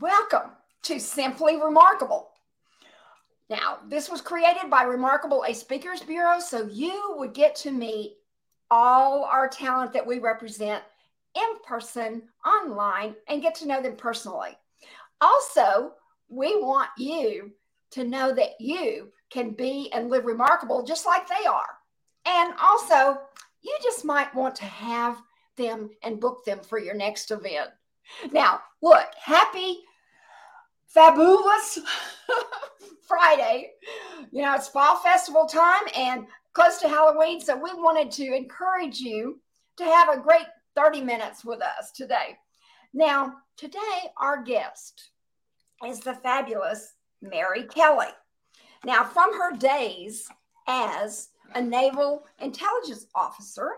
Welcome to Simply Remarkable. Now, this was created by Remarkable A Speakers Bureau, so you would get to meet all our talent that we represent in person, online, and get to know them personally. Also, we want you to know that you can be and live remarkable just like they are. And also, you just might want to have them and book them for your next event. Now, look, happy, fabulous Friday. You know, it's fall festival time and close to Halloween. So we wanted to encourage you to have a great 30 minutes with us today. Now, today, our guest is the fabulous Mary Kelly. Now, from her days as a naval intelligence officer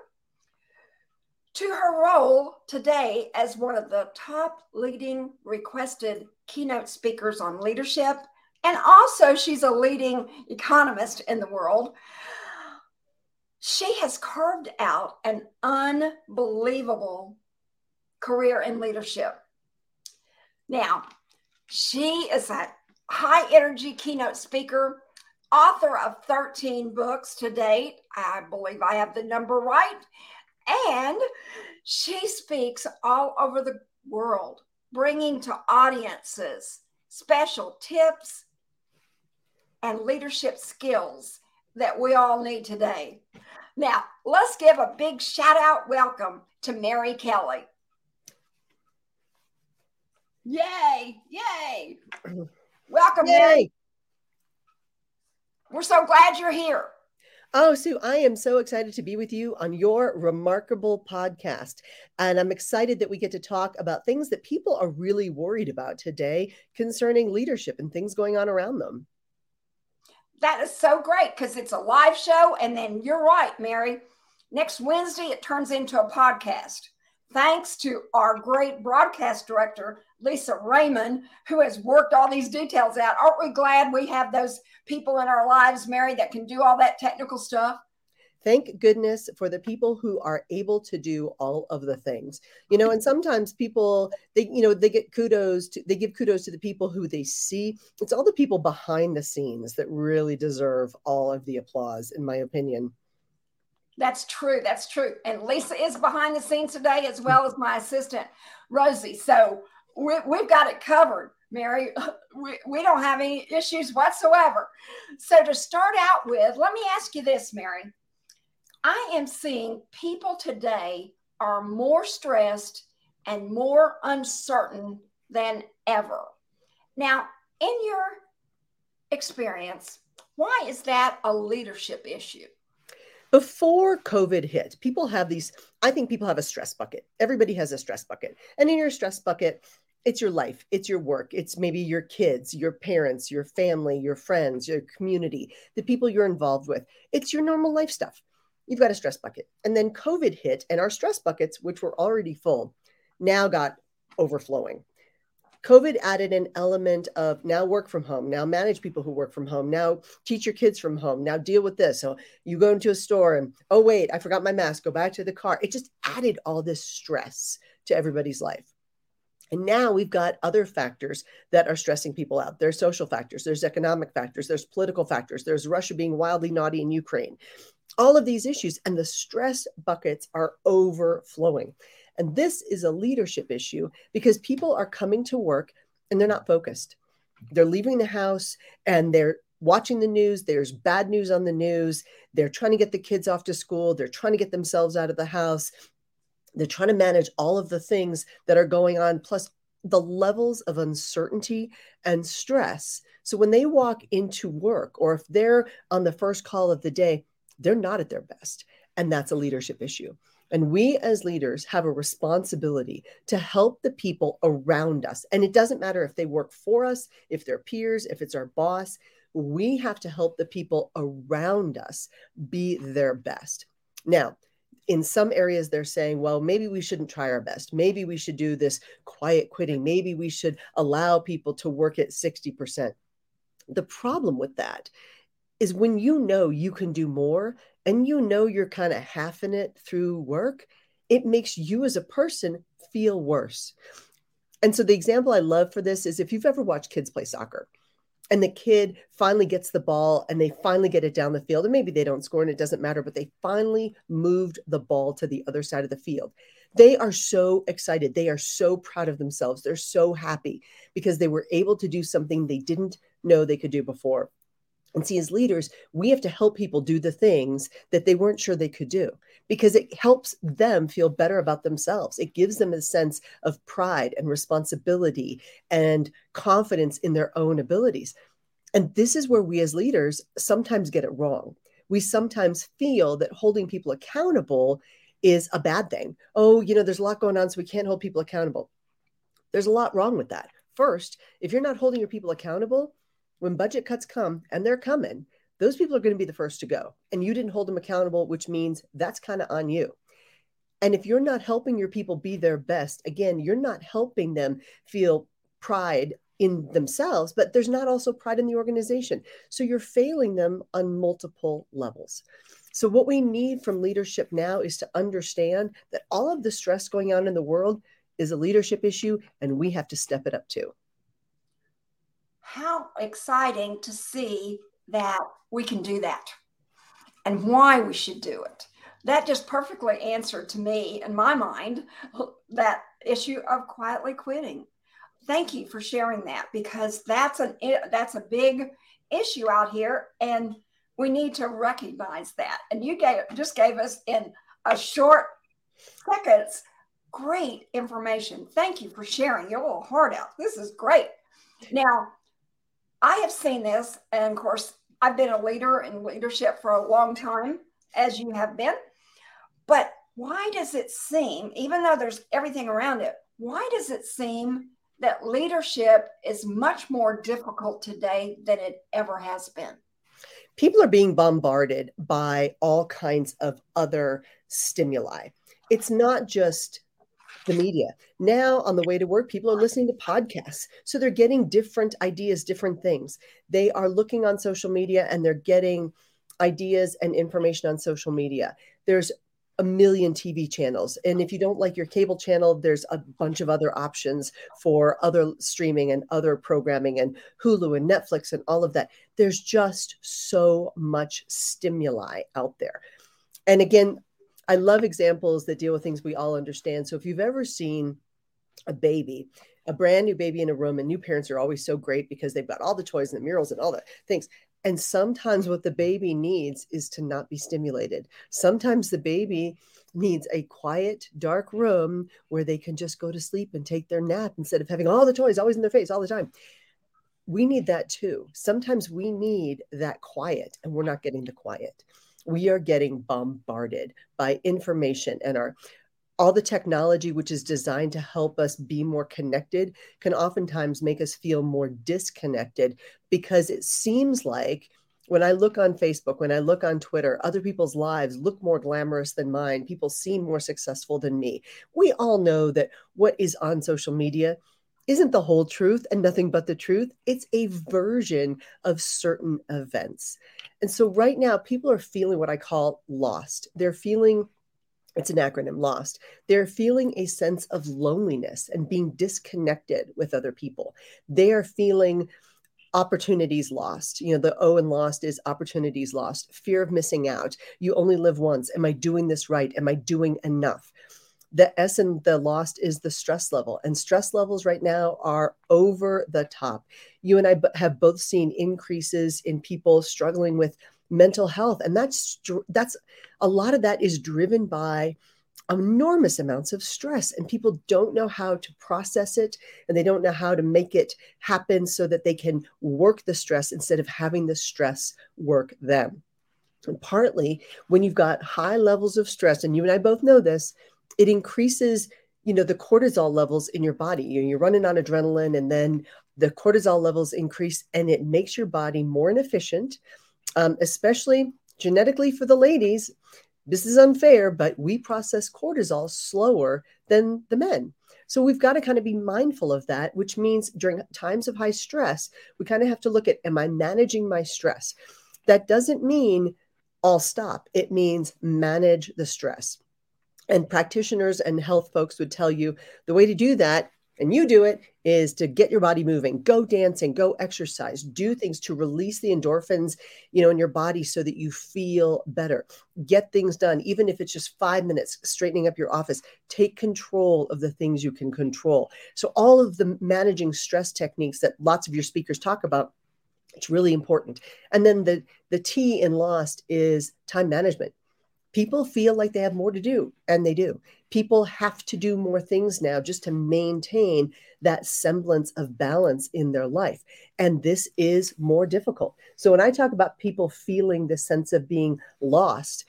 to her role today as one of the top leading requested keynote speakers on leadership. And also, she's a leading economist in the world. She has carved out an unbelievable career in leadership. Now, she is a high energy keynote speaker, author of 13 books to date. I believe I have the number right. And she speaks all over the world, bringing to audiences special tips and leadership skills that we all need today. Now, let's give a big shout out welcome to Mary Kelly. Yay! Yay! Welcome, Yay. Mary. We're so glad you're here. Oh, Sue, I am so excited to be with you on your remarkable podcast. And I'm excited that we get to talk about things that people are really worried about today concerning leadership and things going on around them. That is so great because it's a live show. And then you're right, Mary. Next Wednesday, it turns into a podcast. Thanks to our great broadcast director, Lisa Raymond, who has worked all these details out. Aren't we glad we have those people in our lives, Mary, that can do all that technical stuff? Thank goodness for the people who are able to do all of the things. You know, and sometimes people they you know, they get kudos to they give kudos to the people who they see. It's all the people behind the scenes that really deserve all of the applause in my opinion. That's true. That's true. And Lisa is behind the scenes today as well as my assistant, Rosie. So we, we've got it covered, Mary. We, we don't have any issues whatsoever. So, to start out with, let me ask you this, Mary. I am seeing people today are more stressed and more uncertain than ever. Now, in your experience, why is that a leadership issue? Before COVID hit, people have these, I think people have a stress bucket. Everybody has a stress bucket. And in your stress bucket, it's your life, it's your work, it's maybe your kids, your parents, your family, your friends, your community, the people you're involved with. It's your normal life stuff. You've got a stress bucket. And then COVID hit, and our stress buckets, which were already full, now got overflowing. COVID added an element of now work from home, now manage people who work from home, now teach your kids from home, now deal with this. So you go into a store and, oh, wait, I forgot my mask, go back to the car. It just added all this stress to everybody's life. And now we've got other factors that are stressing people out. There's social factors, there's economic factors, there's political factors, there's Russia being wildly naughty in Ukraine. All of these issues and the stress buckets are overflowing. And this is a leadership issue because people are coming to work and they're not focused. They're leaving the house and they're watching the news. There's bad news on the news. They're trying to get the kids off to school. They're trying to get themselves out of the house. They're trying to manage all of the things that are going on, plus the levels of uncertainty and stress. So when they walk into work, or if they're on the first call of the day, they're not at their best. And that's a leadership issue. And we as leaders have a responsibility to help the people around us. And it doesn't matter if they work for us, if they're peers, if it's our boss, we have to help the people around us be their best. Now, in some areas they're saying well maybe we shouldn't try our best. Maybe we should do this quiet quitting. Maybe we should allow people to work at 60% the problem with that is when you know you can do more and you know you're kind of halving it through work it makes you as a person feel worse. And so the example I love for this is if you've ever watched kids play soccer and the kid finally gets the ball and they finally get it down the field and maybe they don't score and it doesn't matter but they finally moved the ball to the other side of the field. They are so excited. They are so proud of themselves. They're so happy because they were able to do something they didn't know they could do before and see as leaders we have to help people do the things that they weren't sure they could do because it helps them feel better about themselves. It gives them a sense of pride and responsibility and confidence in their own abilities. And this is where we as leaders sometimes get it wrong. We sometimes feel that holding people accountable is a bad thing. Oh, you know, there's a lot going on, so we can't hold people accountable. There's a lot wrong with that. First, if you're not holding your people accountable, when budget cuts come, and they're coming, those people are going to be the first to go. And you didn't hold them accountable, which means that's kind of on you. And if you're not helping your people be their best, again, you're not helping them feel pride in themselves, but there's not also pride in the organization. So you're failing them on multiple levels. So, what we need from leadership now is to understand that all of the stress going on in the world is a leadership issue, and we have to step it up too. How exciting to see that we can do that and why we should do it. That just perfectly answered to me, in my mind, that issue of quietly quitting. Thank you for sharing that because that's an that's a big issue out here, and we need to recognize that. And you gave just gave us in a short seconds great information. Thank you for sharing your little heart out. This is great. Now, I have seen this, and of course, I've been a leader in leadership for a long time, as you have been. But why does it seem, even though there's everything around it, why does it seem that leadership is much more difficult today than it ever has been? People are being bombarded by all kinds of other stimuli. It's not just the media. Now, on the way to work, people are listening to podcasts. So they're getting different ideas, different things. They are looking on social media and they're getting ideas and information on social media. There's a million TV channels. And if you don't like your cable channel, there's a bunch of other options for other streaming and other programming and Hulu and Netflix and all of that. There's just so much stimuli out there. And again, I love examples that deal with things we all understand. So if you've ever seen a baby, a brand new baby in a room, and new parents are always so great because they've got all the toys and the murals and all the things. And sometimes what the baby needs is to not be stimulated. Sometimes the baby needs a quiet, dark room where they can just go to sleep and take their nap instead of having all the toys always in their face all the time. We need that too. Sometimes we need that quiet, and we're not getting the quiet we are getting bombarded by information and our all the technology which is designed to help us be more connected can oftentimes make us feel more disconnected because it seems like when I look on Facebook, when I look on Twitter, other people's lives look more glamorous than mine. People seem more successful than me. We all know that what is on social media isn't the whole truth and nothing but the truth. It's a version of certain events. And so right now, people are feeling what I call lost. They're feeling, it's an acronym, lost. They're feeling a sense of loneliness and being disconnected with other people. They are feeling opportunities lost. You know, the O in lost is opportunities lost, fear of missing out. You only live once. Am I doing this right? Am I doing enough? The S in the lost is the stress level, and stress levels right now are over the top. You and I have both seen increases in people struggling with mental health, and that's that's a lot of that is driven by enormous amounts of stress and people don't know how to process it and they don't know how to make it happen so that they can work the stress instead of having the stress work them and partly when you've got high levels of stress and you and I both know this it increases you know the cortisol levels in your body. You're running on adrenaline and then the cortisol levels increase and it makes your body more inefficient um, especially genetically for the ladies. This is unfair but we process cortisol slower than the men. So we've got to kind of be mindful of that which means during times of high stress we kind of have to look at am i managing my stress? That doesn't mean i'll stop. It means manage the stress and practitioners and health folks would tell you the way to do that and you do it is to get your body moving. Go dancing go exercise. Do things to release the endorphins you know in your body so that you feel better. Get things done even if it's just 5 minutes straightening up your office. Take control of the things you can control. So all of the managing stress techniques that lots of your speakers talk about it's really important. And then the the t in lost is time management people feel like they have more to do and they do. People have to do more things now just to maintain that semblance of balance in their life and this is more difficult. So when i talk about people feeling this sense of being lost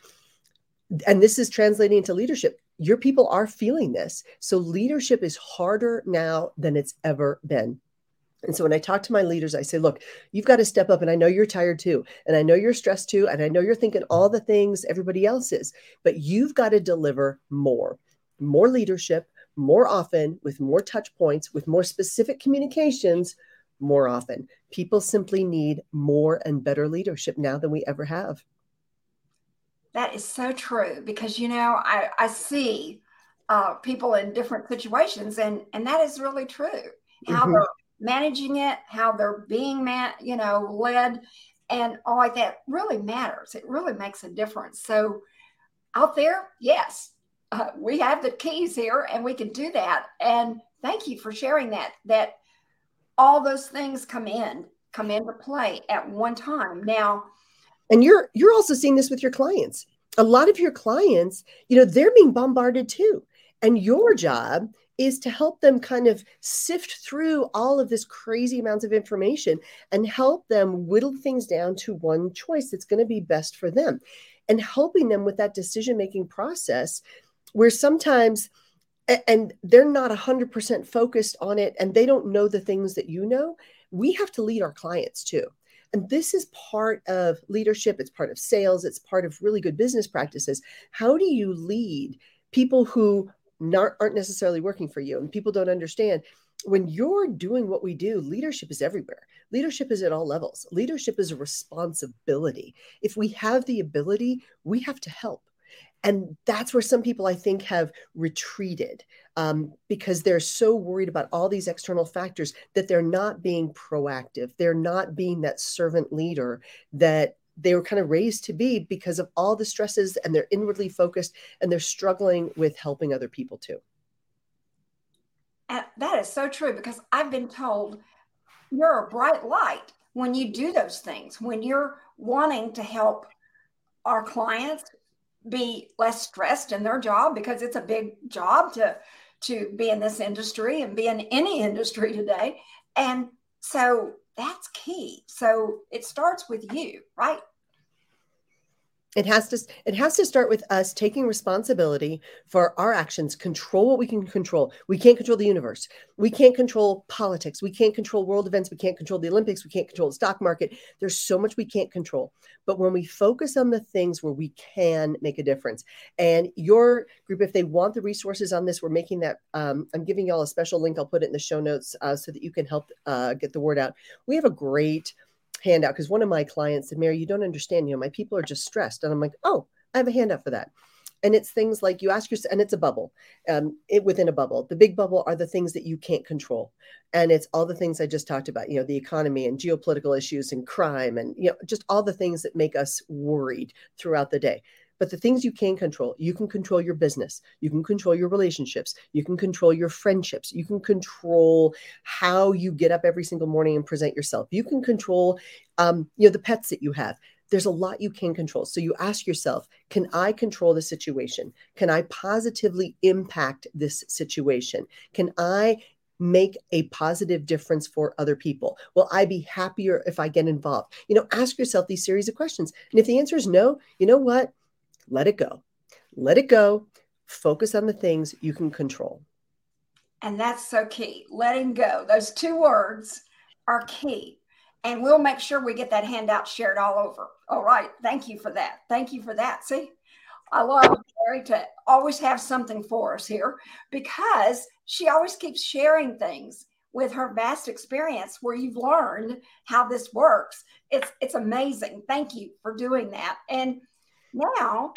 and this is translating into leadership your people are feeling this. So leadership is harder now than it's ever been and so when I talk to my leaders, I say, look, you've got to step up. And I know you're tired too. And I know you're stressed too. And I know you're thinking all the things everybody else is, but you've got to deliver more, more leadership, more often, with more touch points, with more specific communications, more often. People simply need more and better leadership now than we ever have. That is so true because, you know, I, I see uh, people in different situations, and, and that is really true. How mm-hmm. they're managing it, how they're being man, you know, led, and all like that really matters. It really makes a difference. So out there, yes, uh, we have the keys here, and we can do that. And thank you for sharing that. That all those things come in, come into play at one time. Now, and you're you're also seeing this with your clients. A lot of your clients, you know, they're being bombarded too. And your job is to help them kind of sift through all of this crazy amounts of information and help them whittle things down to one choice that's going to be best for them. And helping them with that decision making process where sometimes and they're not 100% focused on it and they don't know the things that you know we have to lead our clients too. And this is part of leadership it's part of sales it's part of really good business practices. How do you lead people who not, aren't necessarily working for you and people don't understand. When you're doing what we do leadership is everywhere. Leadership is at all levels. Leadership is a responsibility. If we have the ability we have to help. And that's where some people i think have retreated um, because they're so worried about all these external factors that they're not being proactive. They're not being that servant leader that they were kind of raised to be because of all the stresses and they're inwardly focused and they're struggling with helping other people too. That is so true because I've been told you're a bright light when you do those things, when you're wanting to help our clients be less stressed in their job because it's a big job to to be in this industry and be in any industry today. And so that's key. So it starts with you, right? It has to it has to start with us taking responsibility for our actions control what we can control. We can't control the universe. We can't control politics. We can't control world events. We can't control the olympics. We can't control the stock market. There's so much we can't control. But when we focus on the things where we can make a difference and your group if they want the resources on this we're making that um, i'm giving y'all a special link. I'll put it in the show notes uh, so that you can help uh, get the word out. We have a great handout because one of my clients said, Mary, you don't understand. You know, my people are just stressed. And I'm like, oh, I have a handout for that. And it's things like you ask yourself, and it's a bubble, um, it within a bubble. The big bubble are the things that you can't control, and it's all the things I just talked about. You know, the economy and geopolitical issues and crime, and you know, just all the things that make us worried throughout the day. But the things you can control, you can control your business, you can control your relationships, you can control your friendships, you can control how you get up every single morning and present yourself. You can control, um, you know, the pets that you have. There's a lot you can control. So you ask yourself, can I control the situation? Can I positively impact this situation? Can I make a positive difference for other people? Will I be happier if I get involved? You know, ask yourself these series of questions. And if the answer is no, you know what? Let it go. Let it go. Focus on the things you can control. And that's so key. Letting go. Those two words are key. And we'll make sure we get that handout shared all over. All right. Thank you for that. Thank you for that. See, I love Mary to always have something for us here because she always keeps sharing things with her vast experience where you've learned how this works. It's it's amazing. Thank you for doing that. And now,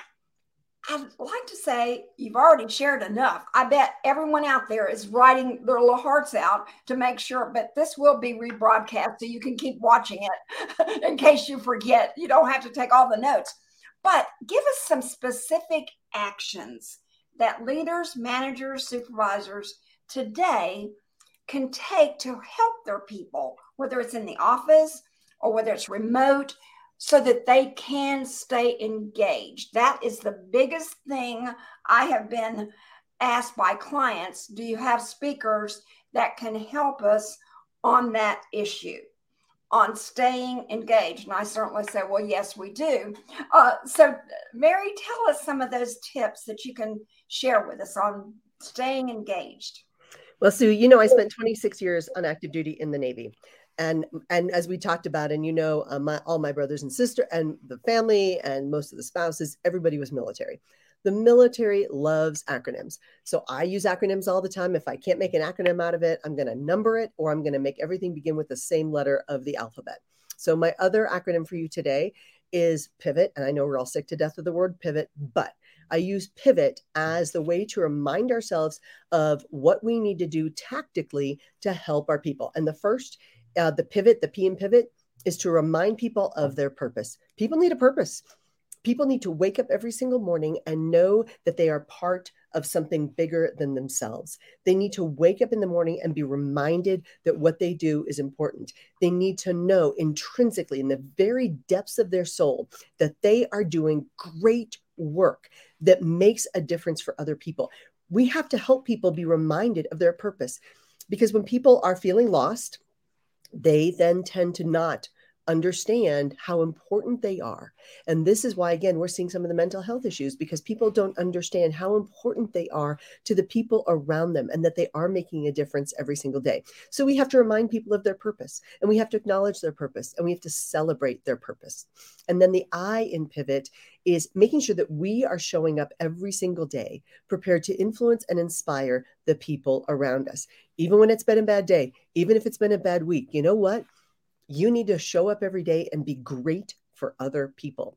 I'd like to say you've already shared enough. I bet everyone out there is writing their little hearts out to make sure, but this will be rebroadcast so you can keep watching it in case you forget. You don't have to take all the notes. But give us some specific actions that leaders, managers, supervisors today can take to help their people, whether it's in the office or whether it's remote, so that they can stay engaged. That is the biggest thing I have been asked by clients. Do you have speakers that can help us on that issue? On staying engaged. And I certainly say, well, yes, we do. Uh, so, Mary, tell us some of those tips that you can share with us on staying engaged. Well, Sue, you know, I spent 26 years on active duty in the Navy and and as we talked about and you know uh, my, all my brothers and sister and the family and most of the spouses everybody was military. The military loves acronyms. So i use acronyms all the time. If i can't make an acronym out of it i'm going to number it or i'm going to make everything begin with the same letter of the alphabet. So my other acronym for you today is pivot and i know we're all sick to death of the word pivot but I use pivot as the way to remind ourselves of what we need to do tactically to help our people. And the first uh, the pivot, the P in pivot, is to remind people of their purpose. People need a purpose. People need to wake up every single morning and know that they are part of something bigger than themselves. They need to wake up in the morning and be reminded that what they do is important. They need to know intrinsically, in the very depths of their soul, that they are doing great work that makes a difference for other people. We have to help people be reminded of their purpose because when people are feeling lost, they then tend to not understand how important they are. And this is why, again, we're seeing some of the mental health issues because people don't understand how important they are to the people around them and that they are making a difference every single day. So we have to remind people of their purpose and we have to acknowledge their purpose and we have to celebrate their purpose. And then the I in pivot is making sure that we are showing up every single day prepared to influence and inspire the people around us. Even when it's been a bad day, even if it's been a bad week, you know what? You need to show up every day and be great for other people.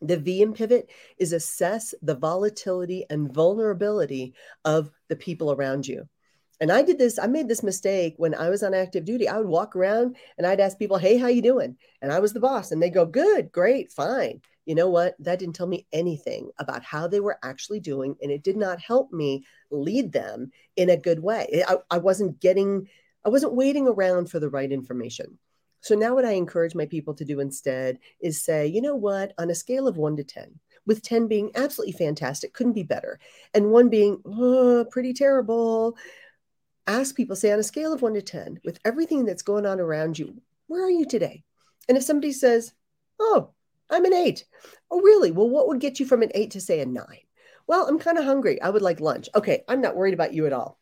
The V pivot is assess the volatility and vulnerability of the people around you. And I did this, I made this mistake when I was on active duty. I would walk around and I'd ask people, "Hey, how you doing?" And I was the boss and they go, "Good, great, fine." You know what? That didn't tell me anything about how they were actually doing and it did not help me lead them in a good way. I, I wasn't getting I wasn't waiting around for the right information. So now what I encourage my people to do instead is say, you know what, on a scale of one to 10, with 10 being absolutely fantastic, couldn't be better, and one being oh, pretty terrible, ask people, say, on a scale of one to 10, with everything that's going on around you, where are you today? And if somebody says, oh, I'm an eight. Oh, really? Well, what would get you from an eight to say a nine? Well, I'm kind of hungry. I would like lunch. Okay, I'm not worried about you at all.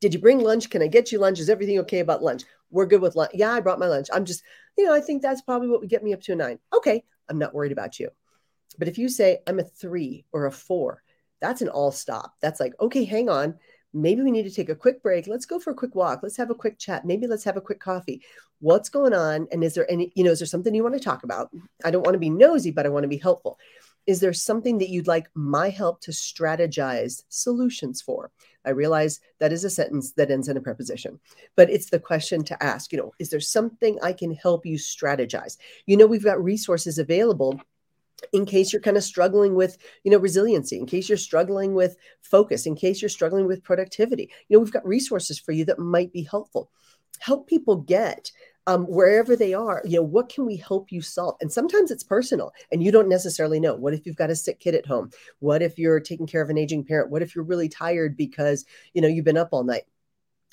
Did you bring lunch? Can I get you lunch? Is everything okay about lunch? We're good with lunch. Yeah, I brought my lunch. I'm just, you know, I think that's probably what would get me up to a nine. Okay, I'm not worried about you. But if you say I'm a three or a four, that's an all stop. That's like, okay, hang on. Maybe we need to take a quick break. Let's go for a quick walk. Let's have a quick chat. Maybe let's have a quick coffee. What's going on? And is there any, you know, is there something you want to talk about? I don't want to be nosy, but I want to be helpful. Is there something that you'd like my help to strategize solutions for? I realize that is a sentence that ends in a preposition, but it's the question to ask, you know, is there something I can help you strategize? You know, we've got resources available in case you're kind of struggling with you know resiliency in case you're struggling with focus in case you're struggling with productivity you know we've got resources for you that might be helpful help people get um, wherever they are, you know, what can we help you solve? And sometimes it's personal and you don't necessarily know. What if you've got a sick kid at home? What if you're taking care of an aging parent? What if you're really tired because, you know, you've been up all night?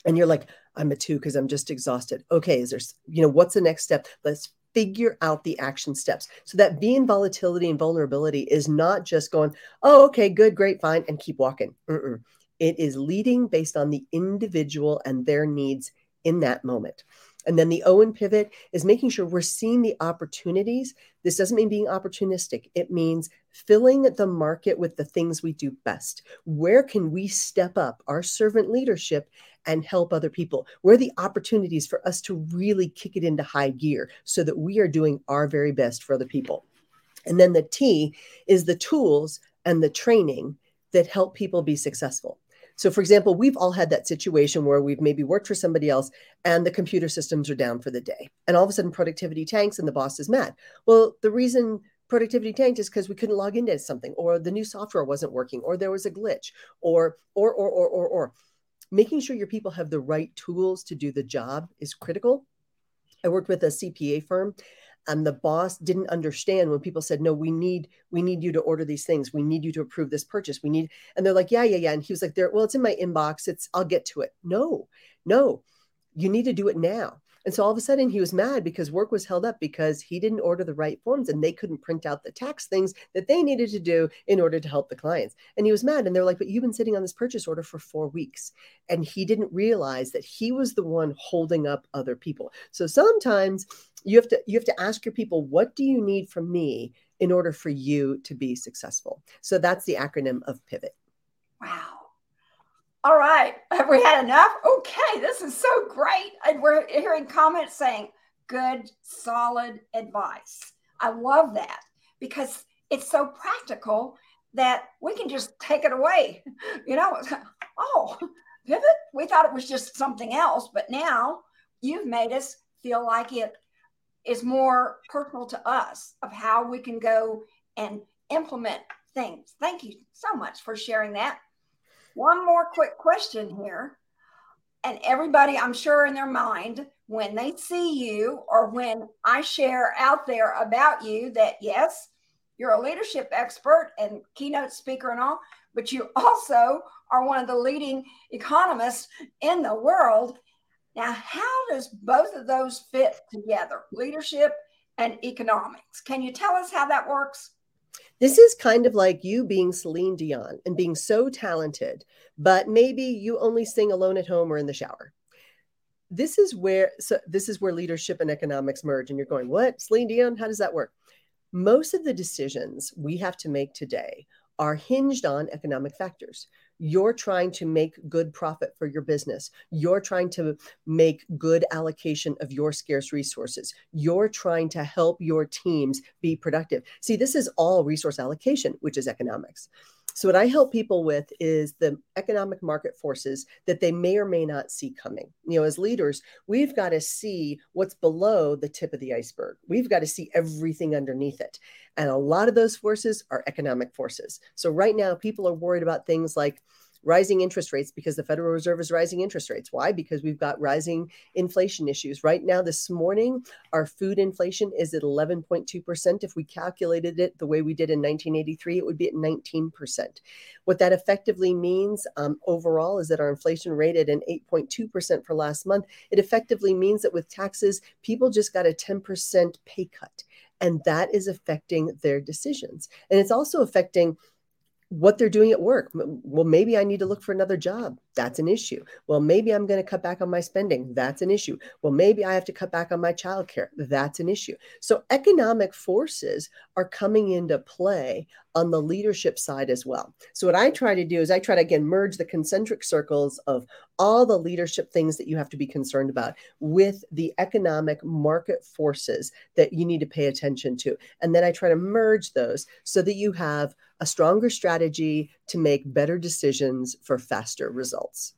And you're like, I'm a two because I'm just exhausted. Okay, is there, you know, what's the next step? Let's figure out the action steps. So that being volatility and vulnerability is not just going, oh, okay, good, great, fine, and keep walking. Mm-mm. It is leading based on the individual and their needs in that moment. And then the Owen pivot is making sure we're seeing the opportunities. This doesn't mean being opportunistic, it means filling the market with the things we do best. Where can we step up our servant leadership and help other people? Where are the opportunities for us to really kick it into high gear so that we are doing our very best for other people? And then the T is the tools and the training that help people be successful. So, for example, we've all had that situation where we've maybe worked for somebody else and the computer systems are down for the day. And all of a sudden, productivity tanks and the boss is mad. Well, the reason productivity tanked is because we couldn't log into something, or the new software wasn't working, or there was a glitch, or, or, or, or, or, or. Making sure your people have the right tools to do the job is critical. I worked with a CPA firm and the boss didn't understand when people said no we need we need you to order these things we need you to approve this purchase we need and they're like yeah yeah yeah and he was like there well it's in my inbox it's i'll get to it no no you need to do it now and so all of a sudden he was mad because work was held up because he didn't order the right forms and they couldn't print out the tax things that they needed to do in order to help the clients. And he was mad. And they're like, but you've been sitting on this purchase order for four weeks. And he didn't realize that he was the one holding up other people. So sometimes you have to you have to ask your people, what do you need from me in order for you to be successful? So that's the acronym of pivot. Wow. All right. Have we had enough? Okay. This is so great. And we're hearing comments saying, good, solid advice. I love that because it's so practical that we can just take it away. You know, oh, pivot. We thought it was just something else, but now you've made us feel like it is more personal to us of how we can go and implement things. Thank you so much for sharing that. One more quick question here. And everybody, I'm sure, in their mind, when they see you or when I share out there about you that yes, you're a leadership expert and keynote speaker and all, but you also are one of the leading economists in the world. Now, how does both of those fit together, leadership and economics? Can you tell us how that works? This is kind of like you being Celine Dion and being so talented, but maybe you only sing alone at home or in the shower. This is where so this is where leadership and economics merge and you're going, "What? Celine Dion? How does that work?" Most of the decisions we have to make today are hinged on economic factors you're trying to make good profit for your business. You're trying to make good allocation of your scarce resources. You're trying to help your teams be productive. See, this is all resource allocation, which is economics. So, what I help people with is the economic market forces that they may or may not see coming. You know, as leaders, we've got to see what's below the tip of the iceberg. We've got to see everything underneath it. And a lot of those forces are economic forces. So, right now, people are worried about things like rising interest rates because the Federal Reserve is rising interest rates. Why? Because we've got rising inflation issues. Right now, this morning, our food inflation is at 11.2%. If we calculated it the way we did in 1983, it would be at 19%. What that effectively means um, overall is that our inflation rate at an 8.2% for last month, it effectively means that with taxes, people just got a 10% pay cut. And that is affecting their decisions. And it's also affecting what they're doing at work. Well, maybe I need to look for another job. That's an issue. Well, maybe I'm going to cut back on my spending. That's an issue. Well, maybe I have to cut back on my childcare. That's an issue. So economic forces are coming into play on the leadership side as well. So what I try to do is I try to again merge the concentric circles of all the leadership things that you have to be concerned about with the economic market forces that you need to pay attention to. And then I try to merge those so that you have a stronger strategy to make better decisions for faster results.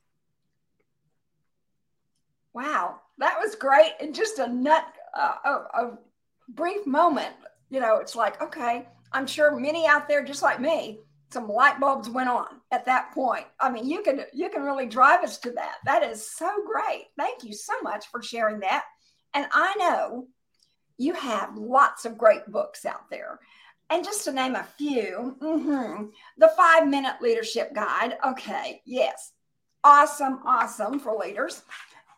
Wow, that was great. And just a nut, uh, a, a brief moment. You know, it's like, okay, I'm sure many out there, just like me, some light bulbs went on at that point. I mean, you can you can really drive us to that. That is so great. Thank you so much for sharing that. And I know you have lots of great books out there. And just to name a few, mm-hmm, the five minute leadership guide. Okay, yes, awesome, awesome for leaders.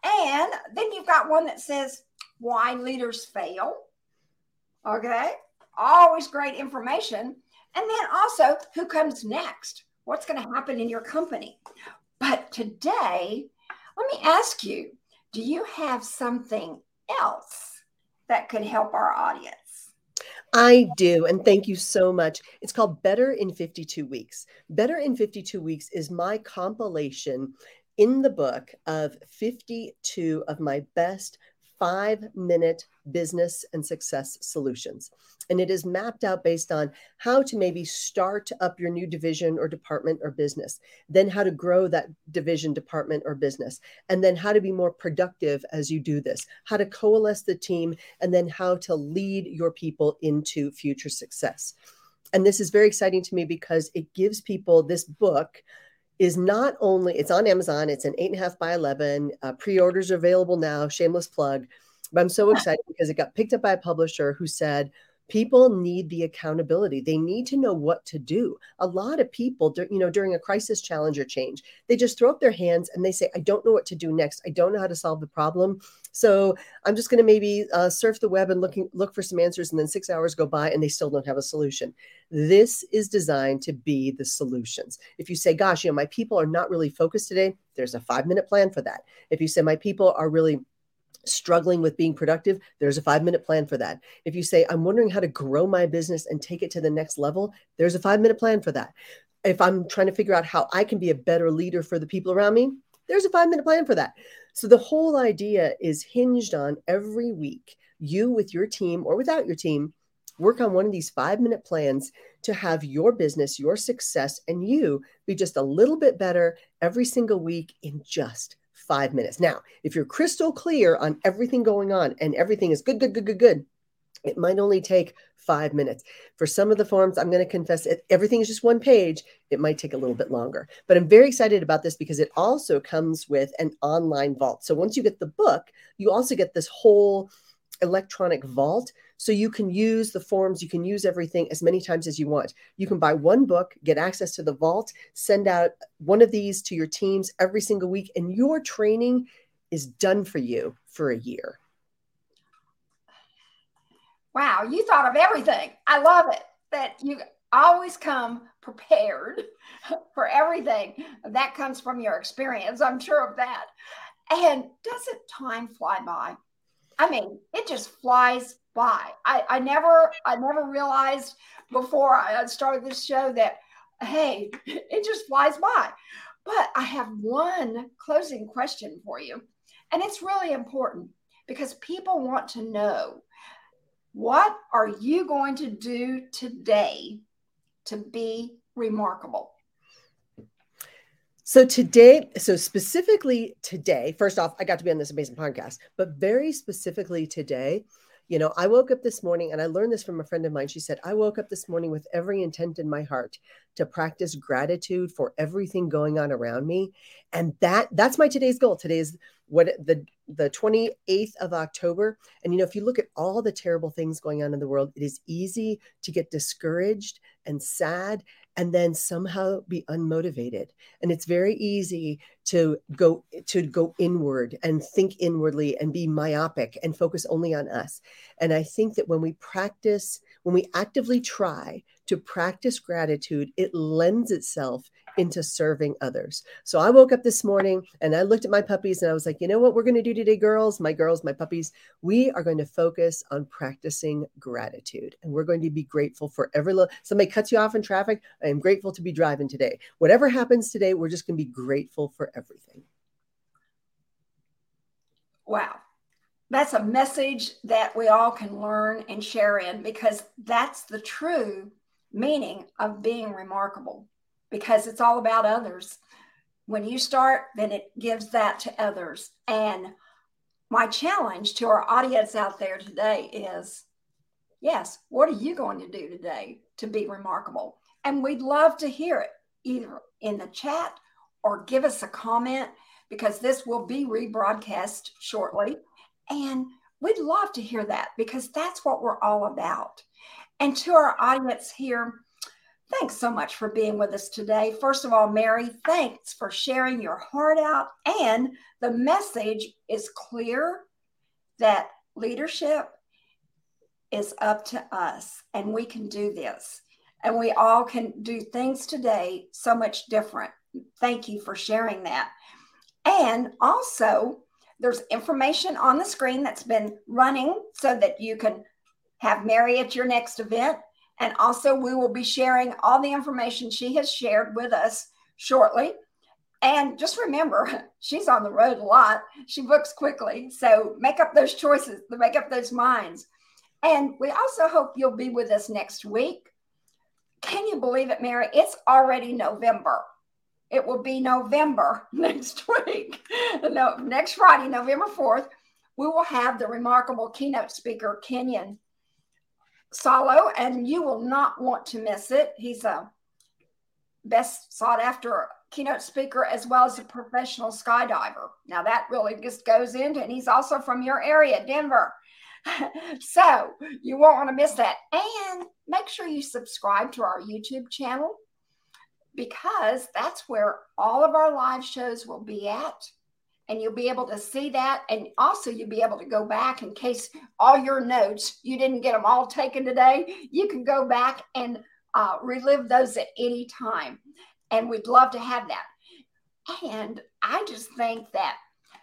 And then you've got one that says why leaders fail. Okay, always great information. And then also who comes next? What's going to happen in your company? But today, let me ask you do you have something else that could help our audience? I do. And thank you so much. It's called Better in 52 Weeks. Better in 52 Weeks is my compilation in the book of 52 of my best five minute business and success solutions. And it is mapped out based on how to maybe start up your new division or department or business, then how to grow that division, department, or business, and then how to be more productive as you do this, how to coalesce the team, and then how to lead your people into future success. And this is very exciting to me because it gives people this book is not only it's on Amazon. It's an eight and a half by eleven. Uh, pre-orders are available now. Shameless plug, but I'm so excited because it got picked up by a publisher who said people need the accountability. They need to know what to do. A lot of people you know during a crisis challenge or change they just throw up their hands and they say i don't know what to do next. I don't know how to solve the problem. So i'm just going to maybe uh, surf the web and looking look for some answers and then six hours go by and they still don't have a solution. This is designed to be the solutions. If you say gosh you know my people are not really focused today there's a five minute plan for that. If you say my people are really struggling with being productive, there's a five minute plan for that. If you say, I'm wondering how to grow my business and take it to the next level, there's a five minute plan for that. If I'm trying to figure out how I can be a better leader for the people around me, there's a five minute plan for that. So the whole idea is hinged on every week, you with your team or without your team, work on one of these five minute plans to have your business, your success, and you be just a little bit better every single week in just five minutes. Now, if you're crystal clear on everything going on and everything is good, good, good, good, good, it might only take five minutes. For some of the forms, I'm going to confess it, everything is just one page. It might take a little bit longer. But I'm very excited about this because it also comes with an online vault. So once you get the book, you also get this whole electronic vault so you can use the forms, you can use everything as many times as you want. You can buy one book, get access to the vault, send out one of these to your teams every single week, and your training is done for you for a year. Wow, you thought of everything. I love it that you always come prepared for everything. That comes from your experience. I'm sure of that. And doesn't time fly by? I mean, it just flies by. I, I never I never realized before I started this show that hey, it just flies by. But I have one closing question for you. And it's really important because people want to know what are you going to do today to be remarkable? So today, so specifically today, first off, I got to be on this amazing podcast, but very specifically today, you know, I woke up this morning and I learned this from a friend of mine. She said, I woke up this morning with every intent in my heart to practice gratitude for everything going on around me. And that that's my today's goal. Today is what the the 28th of October. And you know, if you look at all the terrible things going on in the world, it is easy to get discouraged and sad and then somehow be unmotivated. And it's very easy to go to go inward and think inwardly and be myopic and focus only on us. And i think that when we practice when we actively try to practice gratitude it lends itself into serving others. So I woke up this morning and I looked at my puppies and I was like, you know what we're going to do today, girls, my girls, my puppies? We are going to focus on practicing gratitude and we're going to be grateful for every little somebody cuts you off in traffic. I am grateful to be driving today. Whatever happens today, we're just going to be grateful for everything. Wow. That's a message that we all can learn and share in because that's the true meaning of being remarkable because it's all about others. When you start, then it gives that to others. And my challenge to our audience out there today is yes, what are you going to do today to be remarkable? And we'd love to hear it either in the chat or give us a comment because this will be rebroadcast shortly. And we'd love to hear that because that's what we're all about. And to our audience here, Thanks so much for being with us today. First of all, Mary, thanks for sharing your heart out. And the message is clear that leadership is up to us and we can do this. And we all can do things today so much different. Thank you for sharing that. And also, there's information on the screen that's been running so that you can have Mary at your next event and also, we will be sharing all the information she has shared with us shortly. And just remember, she's on the road a lot. She books quickly. So make up those choices, make up those minds. And we also hope you'll be with us next week. Can you believe it, Mary? It's already November. It will be November next week. No, next Friday, November 4th, we will have the remarkable keynote speaker, Kenyon Salo, and you will not want to miss it. He's a best sought after keynote speaker as well as a professional skydiver. Now, that really just goes into, and he's also from your area, Denver. so you won't want to miss that. And make sure you subscribe to our YouTube channel because that's where all of our live shows will be at. And you'll be able to see that. And also, you'll be able to go back in case all your notes, you didn't get them all taken today. You can go back and uh, relive those at any time. And we'd love to have that. And I just think that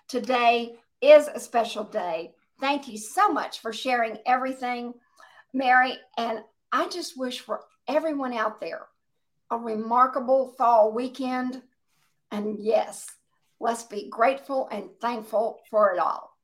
today is a special day. Thank you so much for sharing everything, Mary. And I just wish for everyone out there a remarkable fall weekend. And yes, let's be grateful and thankful for it all.